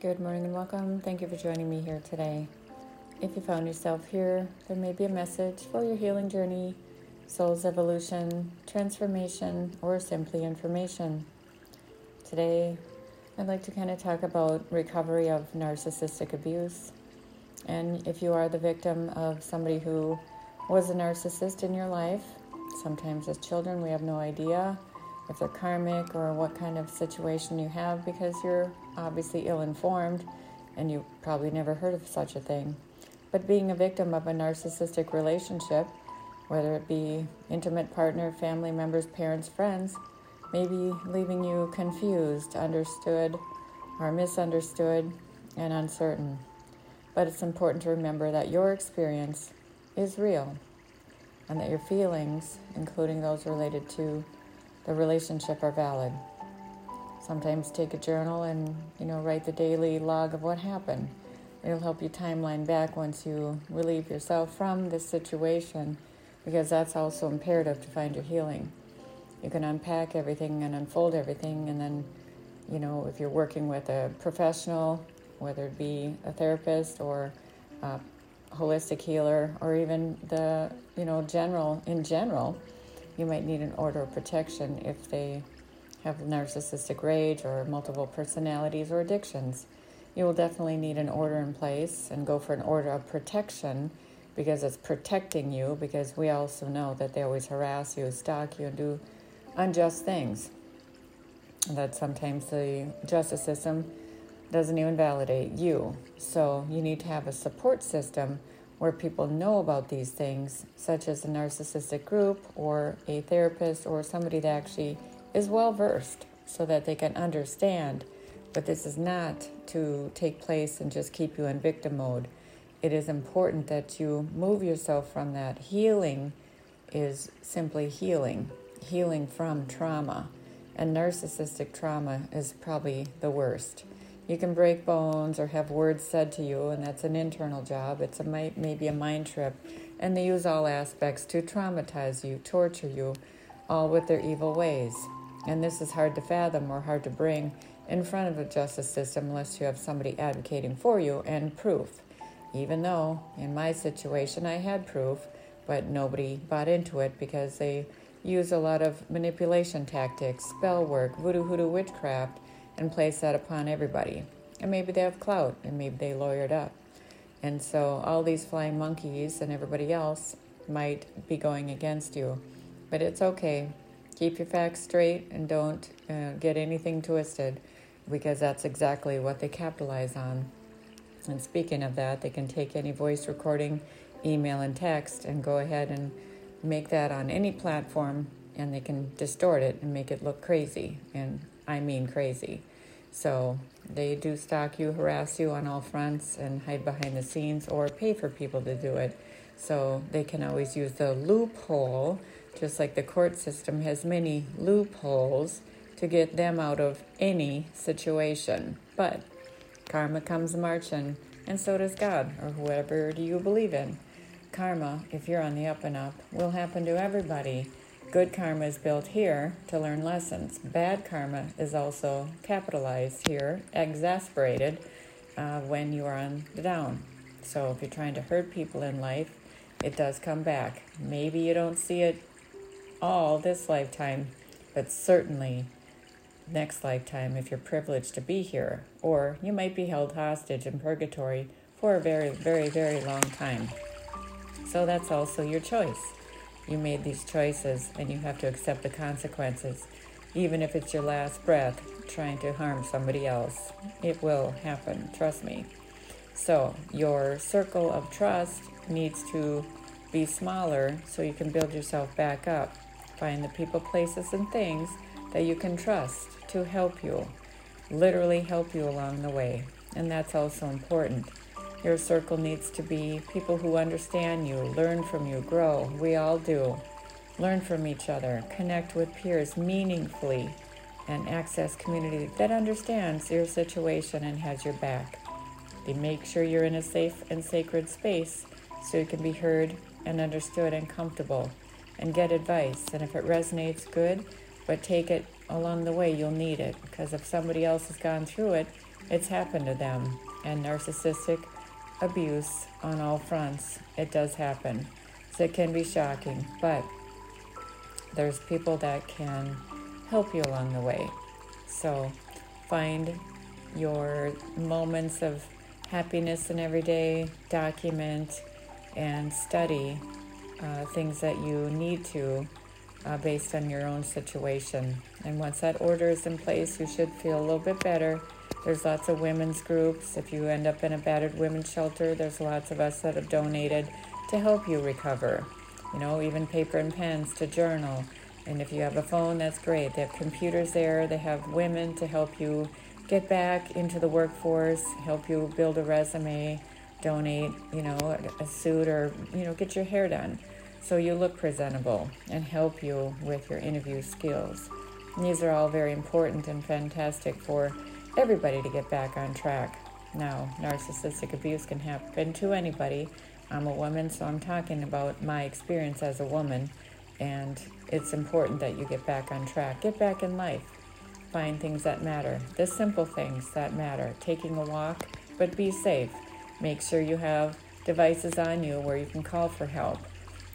Good morning and welcome. Thank you for joining me here today. If you found yourself here, there may be a message for your healing journey, soul's evolution, transformation, or simply information. Today, I'd like to kind of talk about recovery of narcissistic abuse. And if you are the victim of somebody who was a narcissist in your life, sometimes as children we have no idea if they're karmic or what kind of situation you have because you're obviously ill informed and you probably never heard of such a thing. But being a victim of a narcissistic relationship, whether it be intimate partner, family members, parents, friends, may be leaving you confused, understood, or misunderstood and uncertain. But it's important to remember that your experience is real and that your feelings, including those related to the relationship, are valid. Sometimes take a journal and, you know, write the daily log of what happened. It'll help you timeline back once you relieve yourself from this situation because that's also imperative to find your healing. You can unpack everything and unfold everything and then, you know, if you're working with a professional, whether it be a therapist or a holistic healer or even the, you know, general in general, you might need an order of protection if they have narcissistic rage or multiple personalities or addictions. You will definitely need an order in place and go for an order of protection because it's protecting you because we also know that they always harass you, stalk you, and do unjust things. That sometimes the justice system doesn't even validate you. So you need to have a support system where people know about these things, such as a narcissistic group or a therapist or somebody that actually is well versed so that they can understand. But this is not to take place and just keep you in victim mode. It is important that you move yourself from that. Healing is simply healing, healing from trauma. And narcissistic trauma is probably the worst. You can break bones or have words said to you, and that's an internal job. It's a maybe a mind trip, and they use all aspects to traumatize you, torture you, all with their evil ways. And this is hard to fathom or hard to bring in front of a justice system unless you have somebody advocating for you and proof. Even though in my situation I had proof, but nobody bought into it because they use a lot of manipulation tactics, spell work, voodoo hoodoo witchcraft and place that upon everybody. And maybe they have clout and maybe they lawyered up. And so all these flying monkeys and everybody else might be going against you. But it's okay. Keep your facts straight and don't uh, get anything twisted because that's exactly what they capitalize on. And speaking of that, they can take any voice recording, email, and text and go ahead and make that on any platform and they can distort it and make it look crazy. And I mean crazy. So they do stalk you, harass you on all fronts, and hide behind the scenes or pay for people to do it. So they can always use the loophole, just like the court system has many loopholes to get them out of any situation. But karma comes marching, and so does God, or whoever do you believe in. Karma, if you're on the up and up, will happen to everybody. Good karma is built here to learn lessons. Bad karma is also capitalized here, exasperated uh, when you are on the down. So if you're trying to hurt people in life, it does come back. Maybe you don't see it all this lifetime, but certainly next lifetime if you're privileged to be here. Or you might be held hostage in purgatory for a very, very, very long time. So that's also your choice. You made these choices and you have to accept the consequences, even if it's your last breath trying to harm somebody else. It will happen, trust me. So, your circle of trust needs to be smaller so you can build yourself back up. Find the people, places, and things that you can trust to help you, literally help you along the way. And that's also important. Your circle needs to be people who understand you, learn from you, grow. We all do. Learn from each other, connect with peers meaningfully, and access community that understands your situation and has your back. They make sure you're in a safe and sacred space so you can be heard and understood and comfortable and get advice. And if it resonates, good, but take it along the way. You'll need it because if somebody else has gone through it, it's happened to them. And narcissistic abuse on all fronts, it does happen. So it can be shocking, but there's people that can help you along the way. So find your moments of happiness in every day, document and study uh, things that you need to uh, based on your own situation. And once that order is in place, you should feel a little bit better. There's lots of women's groups. If you end up in a battered women's shelter, there's lots of us that have donated to help you recover. You know, even paper and pens to journal. And if you have a phone, that's great. They have computers there, they have women to help you get back into the workforce, help you build a resume, donate, you know, a suit or, you know, get your hair done so you look presentable and help you with your interview skills. And these are all very important and fantastic for everybody to get back on track. Now, narcissistic abuse can happen to anybody. I'm a woman, so I'm talking about my experience as a woman, and it's important that you get back on track. Get back in life. Find things that matter, the simple things that matter. Taking a walk, but be safe. Make sure you have devices on you where you can call for help.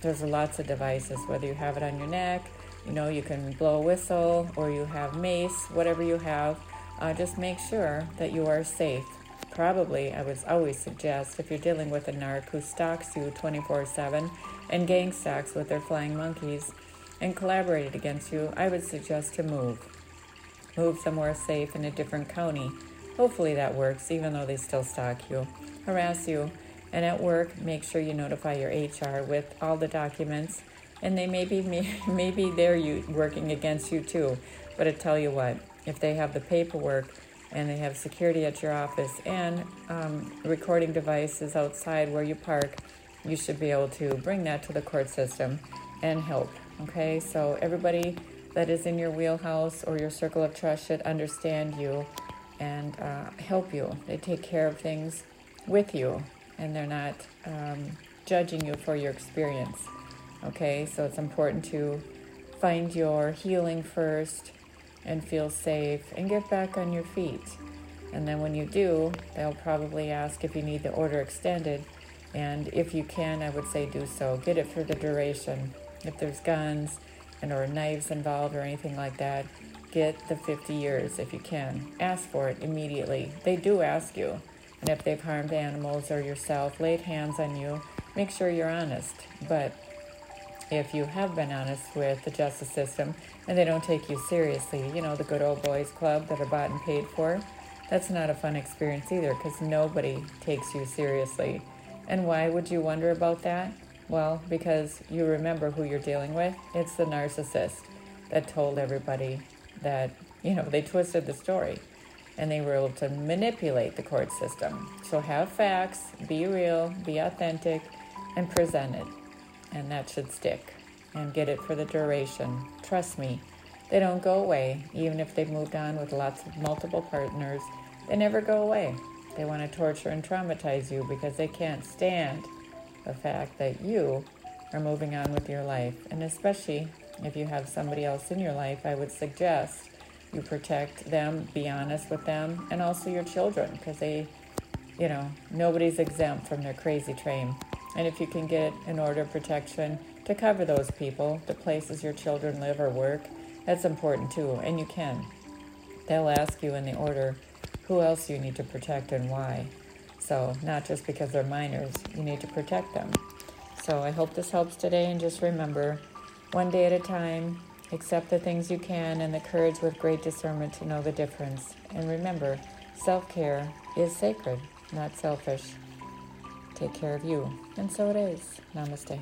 There's lots of devices, whether you have it on your neck, you know, you can blow a whistle, or you have mace, whatever you have. Uh, just make sure that you are safe. Probably, I would always suggest if you're dealing with a narc who stalks you 24 7 and gang stalks with their flying monkeys and collaborated against you, I would suggest to move move somewhere safe in a different county. Hopefully that works, even though they still stalk you, harass you. And at work, make sure you notify your HR with all the documents. And they may be, maybe they're you, working against you too. But I tell you what, if they have the paperwork and they have security at your office and um, recording devices outside where you park, you should be able to bring that to the court system and help. Okay, so everybody that is in your wheelhouse or your circle of trust should understand you and uh, help you. They take care of things with you and they're not um, judging you for your experience. Okay, so it's important to find your healing first and feel safe and get back on your feet. And then when you do, they'll probably ask if you need the order extended. And if you can, I would say do so. Get it for the duration. If there's guns, and or knives involved or anything like that, get the 50 years if you can. Ask for it immediately. They do ask you. And if they've harmed animals or yourself, laid hands on you, make sure you're honest. But if you have been honest with the justice system and they don't take you seriously, you know, the good old boys club that are bought and paid for, that's not a fun experience either because nobody takes you seriously. And why would you wonder about that? Well, because you remember who you're dealing with. It's the narcissist that told everybody that, you know, they twisted the story and they were able to manipulate the court system. So have facts, be real, be authentic, and present it. And that should stick and get it for the duration. Trust me, they don't go away, even if they've moved on with lots of multiple partners. They never go away. They want to torture and traumatize you because they can't stand the fact that you are moving on with your life. And especially if you have somebody else in your life, I would suggest you protect them, be honest with them, and also your children because they, you know, nobody's exempt from their crazy train. And if you can get an order of protection to cover those people, the places your children live or work, that's important too, and you can. They'll ask you in the order who else you need to protect and why. So, not just because they're minors, you need to protect them. So, I hope this helps today. And just remember one day at a time, accept the things you can, and the courage with great discernment to know the difference. And remember, self care is sacred, not selfish. Take care of you. And so it is. Namaste.